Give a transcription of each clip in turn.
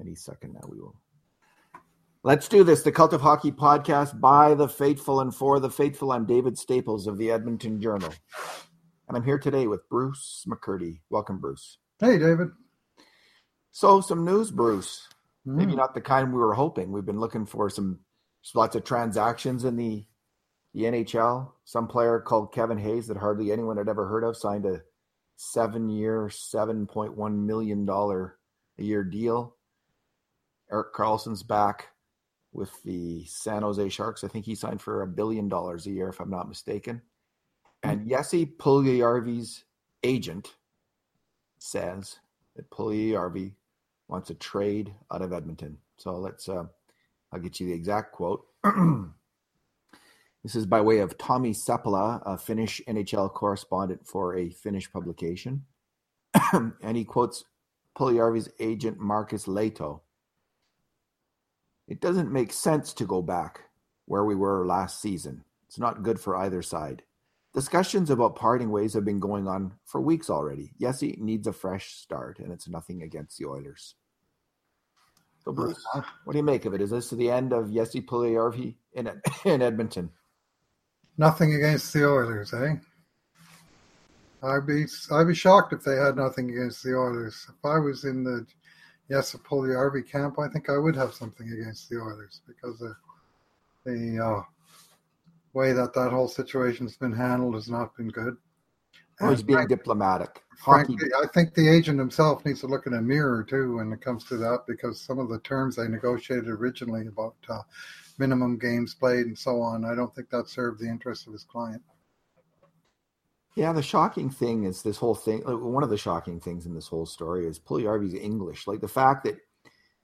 Any second now, we will. Let's do this. The Cult of Hockey podcast by the faithful and for the faithful. I'm David Staples of the Edmonton Journal. And I'm here today with Bruce McCurdy. Welcome, Bruce. Hey, David. So, some news, Bruce. Mm. Maybe not the kind we were hoping. We've been looking for some lots of transactions in the the NHL. Some player called Kevin Hayes that hardly anyone had ever heard of signed a seven-year, seven point one million dollar a year deal. Erik Karlsson's back with the San Jose Sharks. I think he signed for a billion dollars a year, if I'm not mistaken. And Jesse Puljujarvi's agent says that Puljujarvi wants a trade out of Edmonton. So let's, uh, I'll get you the exact quote. this is by way of Tommy Seppälä, a Finnish NHL correspondent for a Finnish publication. and he quotes Puljujarvi's agent, Markus Lehto. It doesn't make sense to go back where we were last season. It's not good for either side. Discussions about parting ways have been going on for weeks already. Jesse needs a fresh start, and it's nothing against the Oilers. So, Bruce, what do you make of it? Is this the end of Jesse Puljujarvi in, in Edmonton? Nothing against the Oilers, eh? I'd be I'd be shocked if they had nothing against the Oilers. If I was in the Jesse Puljujarvi camp, I think I would have something against the Oilers because of the uh, way that that whole situation's been handled has not been good. Oh, he's being frankly, diplomatic. Frankly, I think the agent himself needs to look in a mirror too when it comes to that because some of the terms they negotiated originally about uh, minimum games played and so on, I don't think that served the interest of his client. Yeah, the shocking thing is this whole thing. One of the shocking things in this whole story is Puljujarvi's English. Like the fact that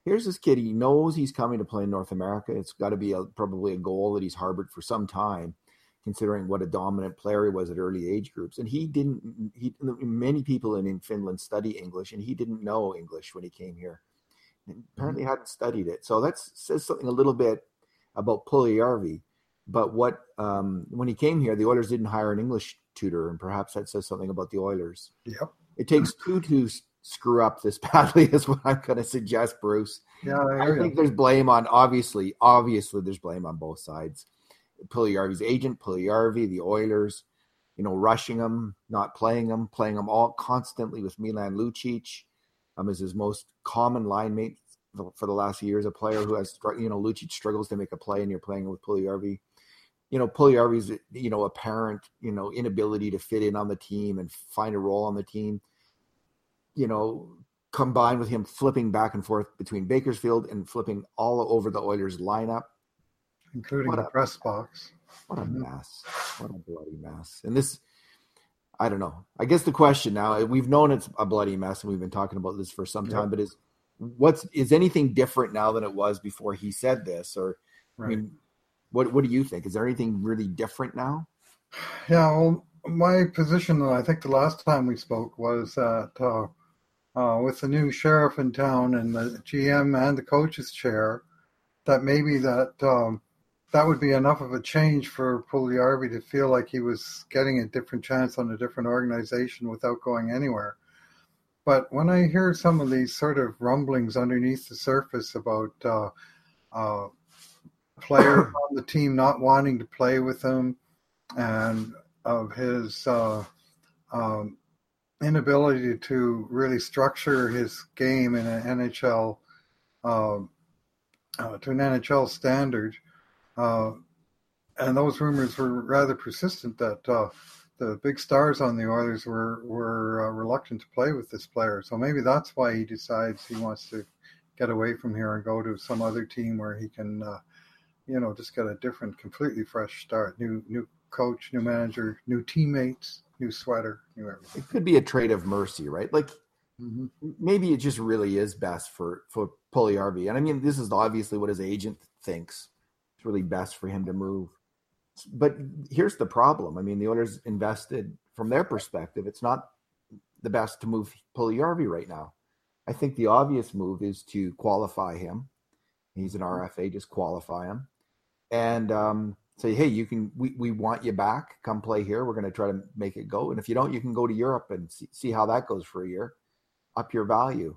here's this kid, he knows he's coming to play in North America. It's got to be a, probably a goal that he's harbored for some time, considering what a dominant player he was at early age groups. And he didn't, he, many people in, in Finland study English, and he didn't know English when he came here. And apparently mm-hmm. hadn't studied it. So that says something a little bit about Puljujarvi. But what, um, when he came here, the Oilers didn't hire an English tutor, and perhaps that says something about the Oilers. Yep. It takes two to screw up this badly is what I'm going to suggest, Bruce. Yeah, I, I think there's blame on obviously, obviously there's blame on both sides. Puljujarvi's agent, Puljujarvi, the Oilers, you know, rushing him, not playing him, playing him all constantly with Milan Lucic, um, is his most common line mate for the last years. A player who has, you know, Lucic struggles to make a play, and you're playing with Puljujarvi. You know, Puljujarvi's, you know, apparent, you know, inability to fit in on the team and find a role on the team you know, combined with him flipping back and forth between Bakersfield and flipping all over the Oilers lineup, including what the a, press box. What a mm-hmm. mess! What a bloody mess! And this, I don't know. I guess the question now we've known it's a bloody mess, and we've been talking about this for some time. Yep. But is what's is anything different now than it was before he said this? Or right. I mean, what what do you think? Is there anything really different now? Yeah, well, my position, I think the last time we spoke was that. Uh, uh, with the new sheriff in town and the GM and the coach's chair, that maybe that um, that would be enough of a change for Puljujarvi to feel like he was getting a different chance on a different organization without going anywhere. But when I hear some of these sort of rumblings underneath the surface about uh, uh, players on the team not wanting to play with him and of his uh, um, inability to really structure his game in an NHL um, uh, to an NHL standard, uh, and those rumors were rather persistent that uh, the big stars on the Oilers were were uh, reluctant to play with this player. So maybe that's why he decides he wants to get away from here and go to some other team where he can, uh, you know, just get a different, completely fresh start, new new coach, new manager, new teammates new sweater, new everything. It could be a trade of mercy, right? Like mm-hmm. maybe it just really is best for for Puljujarvi. And I mean, this is obviously what his agent thinks. It's really best for him to move. But here's the problem. I mean, the owners invested from their perspective. It's not the best to move Puljujarvi right now. I think the obvious move is to qualify him. He's an mm-hmm. RFA, just qualify him. And um, say, hey, you can, we, we want you back. Come play here. We're going to try to make it go. And if you don't, you can go to Europe and see, see how that goes for a year. Up your value,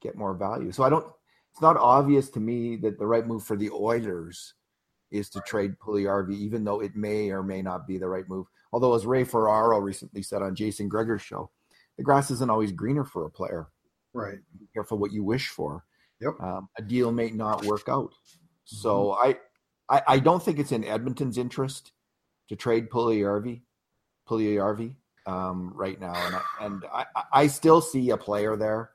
get more value. So I don't, it's not obvious to me that the right move for the Oilers is to trade Puljujarvi, even though it may or may not be the right move. Although, as Ray Ferraro recently said on Jason Gregor's show, the grass isn't always greener for a player. Right. Be careful what you wish for. Yep. Um, a deal may not work out. So mm-hmm. I, I, I don't think it's in Edmonton's interest to trade Puljujarvi, Puljujarvi um, right now, and I, and I, I still see a player there,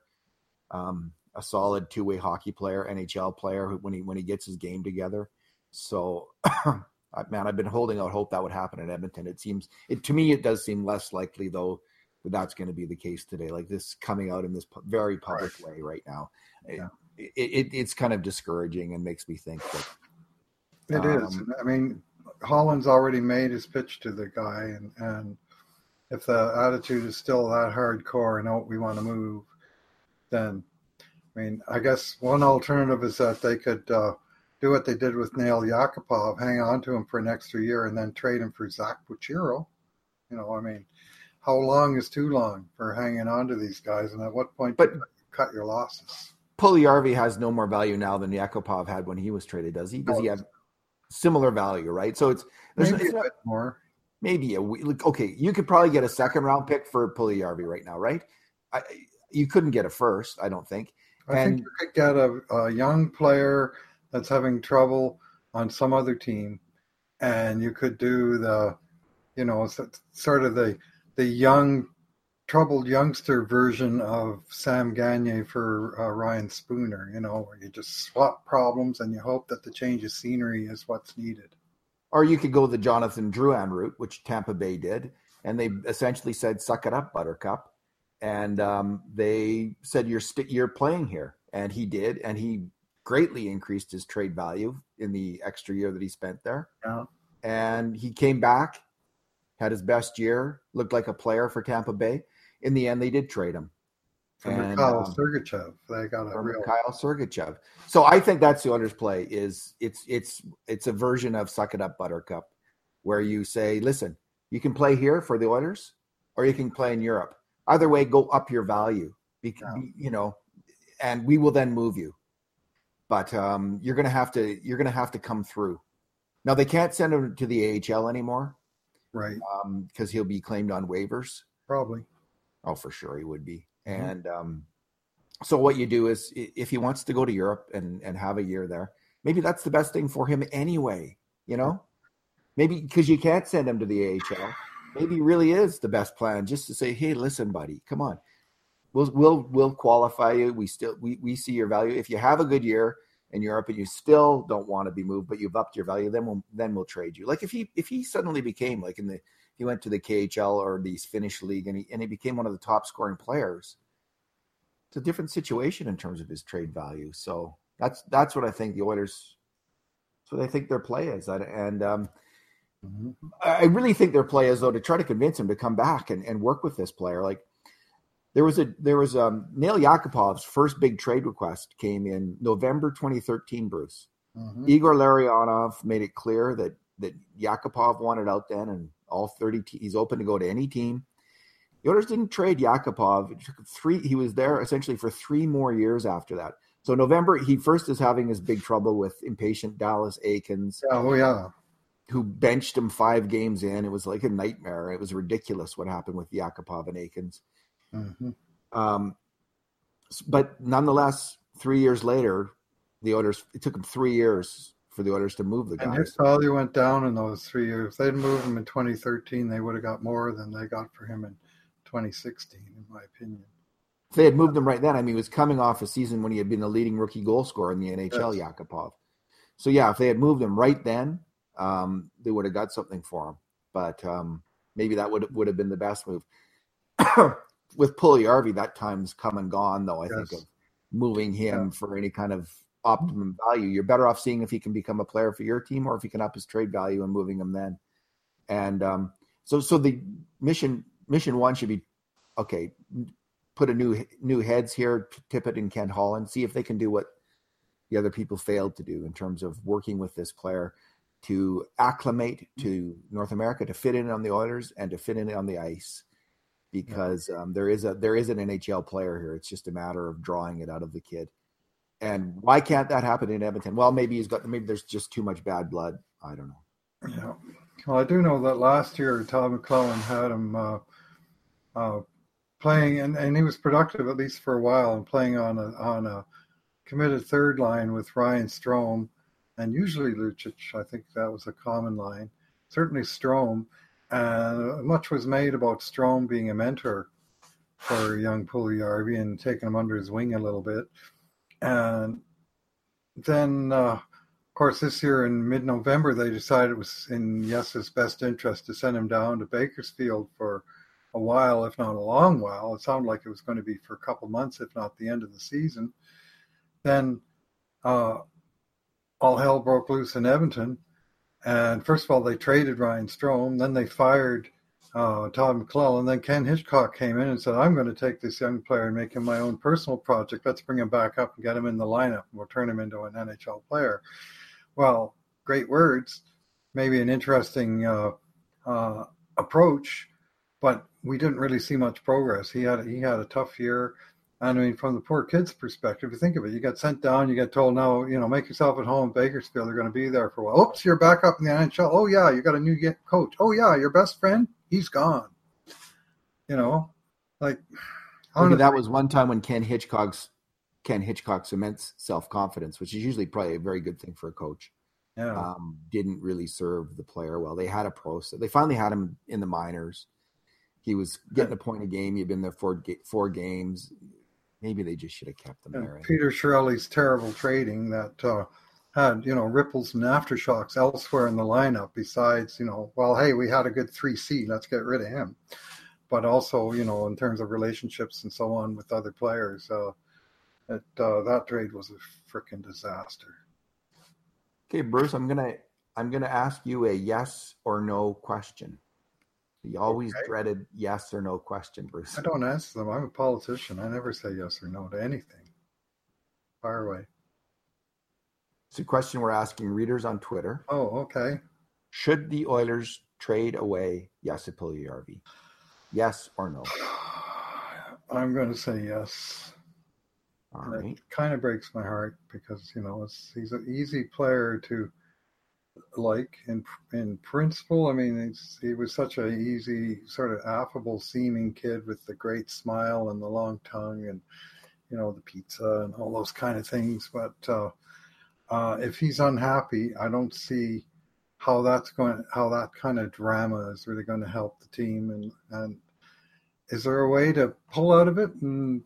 um, a solid two way hockey player, NHL player when he when he gets his game together. So, man, I've been holding out hope that would happen in Edmonton. It seems it to me it does seem less likely though that that's going to be the case today. Like this coming out in this very public right. way right now. Yeah. It, it, it's kind of discouraging and makes me think that it um, is. I mean, Holland's already made his pitch to the guy, and and if the attitude is still that hardcore and oh, we want to move, then I mean, I guess one alternative is that they could uh, do what they did with Nail Yakupov, hang on to him for an extra year, and then trade him for Zach Pochiro. You know, I mean, how long is too long for hanging on to these guys, and at what point but, do you cut your losses? Puljujarvi has no more value now than Yakupov had when he was traded, does he? Does he have similar value, right? So it's there's maybe bit more. Maybe a okay. You could probably get a second round pick for Puljujarvi right now, right? I, you couldn't get a first, I don't think. I and, think you could get a, a young player that's having trouble on some other team, and you could do the, you know, sort of the the young troubled youngster version of Sam Gagner for uh, Ryan Spooner, you know, where you just swap problems and you hope that the change of scenery is what's needed. Or you could go the Jonathan Drouin route, which Tampa Bay did, and they essentially said, "Suck it up, Buttercup," and um, they said, "You're you st- you're playing here," and he did, and he greatly increased his trade value in the extra year that he spent there. Yeah. And he came back, had his best year, looked like a player for Tampa Bay in the end, they did trade him. From and, Kyle um, Sergachev, they got a real Kyle Sergachev. So I think that's the Oilers' play. Is it's it's it's a version of suck it up, Buttercup, where you say, listen, you can play here for the Oilers, or you can play in Europe. Either way, go up your value. Because, yeah. You know, and we will then move you. But um, you're gonna have to you're gonna have to come through. Now they can't send him to the AHL anymore, right? Because um, he'll be claimed on waivers. Probably. Oh, for sure he would be. Mm-hmm. And um, so what you do is if he wants to go to Europe and, and have a year there, maybe that's the best thing for him anyway, you know? Maybe because you can't send him to the AHL. Maybe really is the best plan just to say, hey, listen, buddy, come on. We'll we'll we'll qualify you. We still we, we see your value. If you have a good year in Europe and you still don't want to be moved, but you've upped your value, then we'll then we'll trade you. Like if he if he suddenly became like in the he went to the KHL or the Finnish league and he and he became one of the top scoring players. It's a different situation in terms of his trade value. So that's that's what I think the Oilers. That's what I think their play is, and um, mm-hmm. I really think their play is though to try to convince him to come back and, and work with this player. Like there was a there was um Nail Yakupov's first big trade request came in November 2013. Bruce mm-hmm. Igor Larionov made it clear that that Yakupov wanted out then, and all 30 te- he's open to go to any team. The owners didn't trade yakupov. Three he was there essentially for three more years after that. So november he first is having his big trouble with impatient dallas eakins oh yeah. who benched him five games in. It was like a nightmare. It was ridiculous what happened with yakupov and eakins mm-hmm. um, but nonetheless three years later the owners it took him three years for the Oilers to move the guy. And his value went down in those three years. If they'd moved him in 2013, they would have got more than they got for him in 2016, in my opinion. If they had moved him right then, I mean, he was coming off a season when he had been the leading rookie goal scorer in the NHL, yes. Yakupov. So yeah, if they had moved him right then, um, they would have got something for him. But um, maybe that would would have been the best move. With Puljujarvi, that time's come and gone, though. I yes. think of moving him yeah. for any kind of optimum value. You're better off seeing if he can become a player for your team or if he can up his trade value and moving him then. And um, so, so the mission mission one should be okay. Put a new new heads here, Tippett and Ken Holland, see if they can do what the other people failed to do in terms of working with this player to acclimate to North America, to fit in on the Oilers, and to fit in on the ice. Because um, there is a there is an NHL player here. It's just a matter of drawing it out of the kid. And why can't that happen in Edmonton? Well, maybe he's got maybe there's just too much bad blood. I don't know. Yeah. Well, I do know that last year Todd McLellan had him uh, uh, playing, and, and he was productive at least for a while, and playing on a on a committed third line with Ryan Strome, and usually Lucic. I think that was a common line. Certainly Strome, and much was made about Strome being a mentor for young Puljujarvi and taking him under his wing a little bit. And then, uh, of course, this year in mid-November, they decided it was in Jesse's best interest to send him down to Bakersfield for a while, if not a long while. It sounded like it was going to be for a couple months, if not the end of the season. Then uh, all hell broke loose in Edmonton. And first of all, they traded Ryan Strome. Then they fired uh, Todd McLellan. Then Ken Hitchcock came in and said, I'm going to take this young player and make him my own personal project. Let's bring him back up and get him in the lineup, and we'll turn him into an NHL player. Well, great words, maybe an interesting uh, uh, approach, but we didn't really see much progress. He had he had a tough year. I mean, from the poor kid's perspective, you think of it, you get sent down, you get told, no, you know, make yourself at home. Bakersfield, they're going to be there for a while. Oops, you're back up in the NHL. Oh, yeah, you got a new coach. Oh, yeah, your best friend, he's gone. You know, like honestly, that was one time when Ken Hitchcock's Ken Hitchcock's immense self confidence, which is usually probably a very good thing for a coach, yeah. um, didn't really serve the player well. They had a process. They finally had him in the minors. He was getting a point a game. He'd been there four four games. Maybe they just should have kept him there. Peter Chiarelli's terrible trading that uh, had you know ripples and aftershocks elsewhere in the lineup. Besides, you know, well, hey, we had a good three C. Let's get rid of him. But also, you know, in terms of relationships and so on with other players, uh, it, uh, that trade was a freaking disaster. Okay, Bruce, I'm gonna I'm gonna ask you a yes or no question. You always okay. dreaded yes or no question, Bruce. I don't ask them. I'm a politician. I never say yes or no to anything. Fire away. It's a question we're asking readers on Twitter. Oh, okay. Should the Oilers trade away Jesse Puljujarvi? Yes or no? I'm going to say yes. All right. It kind of breaks my heart because you know he's an easy player to like in in principle. I mean, he was such a easy, sort of affable seeming kid with the great smile and the long tongue, and you know the pizza and all those kind of things. But uh, uh, if he's unhappy, I don't see how that's going, how that kind of drama is really going to help the team. And and is there a way to pull out of it and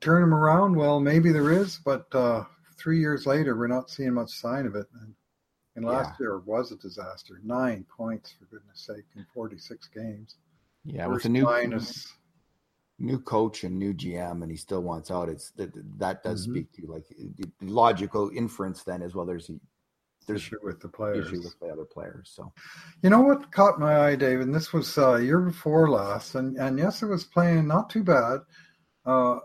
turn him around? Well, maybe there is, but uh, three years later, we're not seeing much sign of it. And, and last yeah. year was a disaster. Nine points, for goodness sake, in 46 games. Yeah, First with a new minus new coach and new GM, and he still wants out. It's that that does mm-hmm. speak to like the logical inference then as well. There's a there's issue with the players, issue with the other players. So, you know what caught my eye, David? And this was uh, year before last, and and yes, it was playing not too bad. Uh,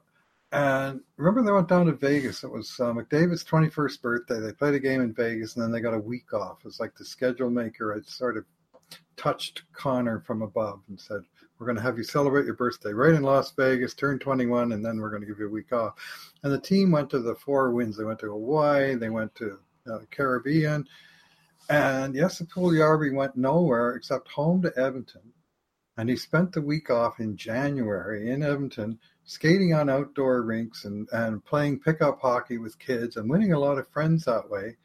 and remember, they went down to Vegas. It was uh, McDavid's 21st birthday. They played a game in Vegas, and then they got a week off. It's like the schedule maker had sort of touched Connor from above and said, we're going to have you celebrate your birthday right in Las Vegas, turn 21, and then we're going to give you a week off. And the team went to the four winds. They went to Hawaii, they went to uh, Caribbean, and yes, the Puljujarvi went nowhere except home to Edmonton. And he spent the week off in January in Edmonton, skating on outdoor rinks and, and playing pickup hockey with kids and winning a lot of friends that way.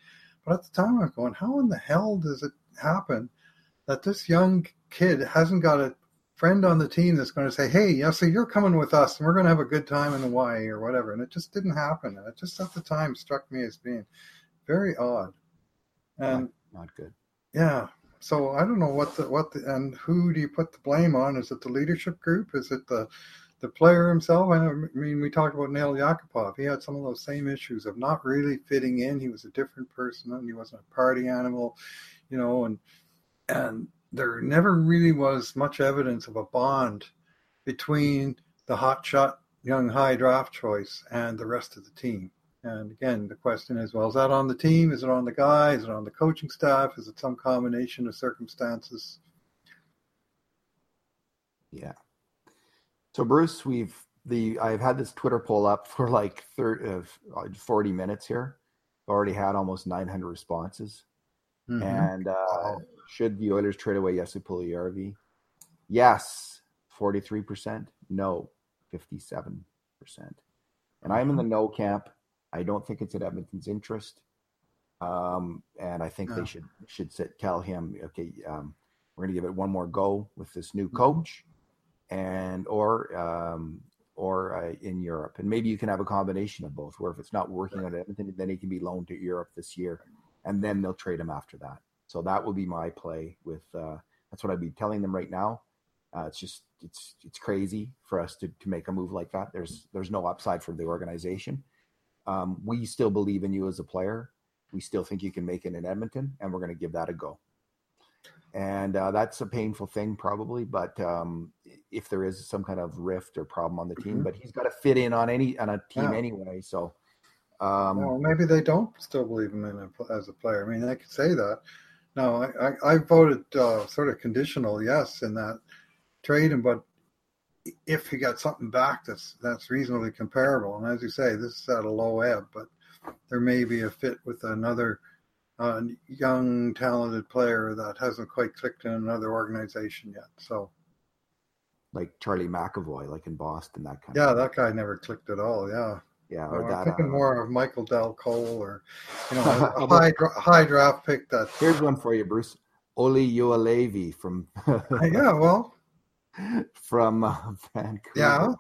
But at the time, I'm going, how in the hell does it happen that this young kid hasn't got a friend on the team that's going to say, "Hey, yeah, so you're coming with us, and we're going to have a good time in Hawaii or whatever." And it just didn't happen. And it just at the time struck me as being very odd and not, not good. Yeah. So I don't know what the what the and who do you put the blame on? Is it the leadership group? Is it the the player himself? I, mean, we talked about Nail Yakupov. He had some of those same issues of not really fitting in. He was a different person, and he wasn't a party animal, you know, and and there never really was much evidence of a bond between the hotshot young high draft choice and the rest of the team. And again, the question is, well, is that on the team? Is it on the guy? Is it on the coaching staff? Is it some combination of circumstances? Yeah. So Bruce, we've the I've had this Twitter poll up for like 30, uh, 40 minutes here. Already had almost 900 responses. Mhm. And uh, should the Oilers trade away Jesse Puljujärvi? Yes, 43%. No, 57%. And I'm in the no camp. I don't think it's in Edmonton's interest. Um, and I think No. they should should sit, tell him, okay, um, we're going to give it one more go with this new Mhm. coach, and or um, or uh, in Europe, and maybe you can have a combination of both. Where if it's not working at Edmonton, then he can be loaned to Europe this year, and then they'll trade him after that. So that will be my play. With uh, that's what I'd be telling them right now. Uh, it's just it's it's crazy for us to to make a move like that. There's there's no upside for the organization. Um, we still believe in you as a player. We still think you can make it in Edmonton, and we're going to give that a go. And uh, that's a painful thing, probably. But um, if there is some kind of rift or problem on the team, Mhm. but he's got to fit in on any on a team Yeah. anyway. So um, well, maybe they don't still believe him in a, as a player. I mean, they could say that. No, I, I, I voted uh, sort of conditional yes in that trade him, but if he got something back that's that's reasonably comparable, and as you say, this is at a low ebb, but there may be a fit with another uh, young, talented player that hasn't quite clicked in another organization yet. So like Charlie McAvoy, like in Boston, that kind yeah, of that guy never clicked at all. Yeah. yeah, No, or I'm thinking uh, more of Michael Dal Colle or you know a high dra- high draft pick that Here's one for you, Bruce. Olli Juolevi from yeah well from uh, Vancouver. yeah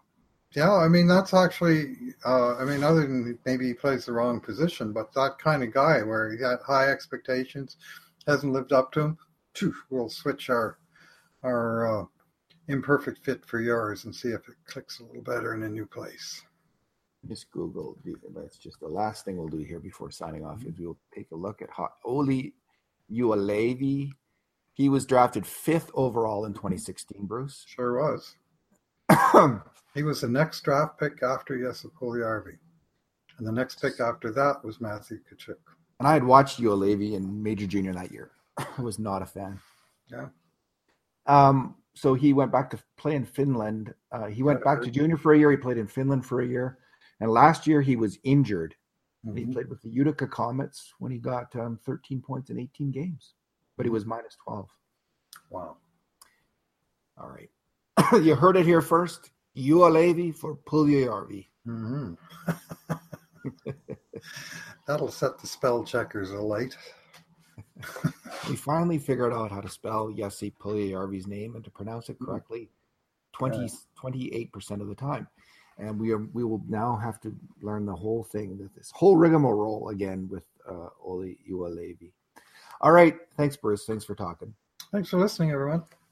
yeah I mean that's actually uh, I mean other than maybe he plays the wrong position but that kind of guy where he had high expectations hasn't lived up to phew, we'll switch our our uh, imperfect fit for yours and see if it clicks a little better in a new place Just Google. That's just the last thing we'll do here before signing off is we'll take a look at how Olli Juolevi. He was drafted fifth overall in 2016, Bruce. sure was he was the next draft pick after Jesse Puljujärvi. and the next pick after that was Matthew Tkachuk. And I had watched Juolevi in Major Junior that year. I was not a fan. Yeah. Um, so he went back to play in Finland. Uh, he went back to junior for a year. He played in Finland for a year. And last year he was injured. And He played with the Utica Comets when he got um, 13 points in 18 games, but he was minus 12. Wow. All right. you heard it here first. Juolevi for Puljujärvi. hmm That'll set the spell checkers alight. We finally figured out how to spell Jesse Puljujärvi's name and to pronounce it correctly 20, 28% of the time. And we are we will now have to learn the whole thing, that this whole rigmarole again with uh, Olli Juolevi. All right. Thanks, Bruce. Thanks for talking. Thanks for listening, everyone.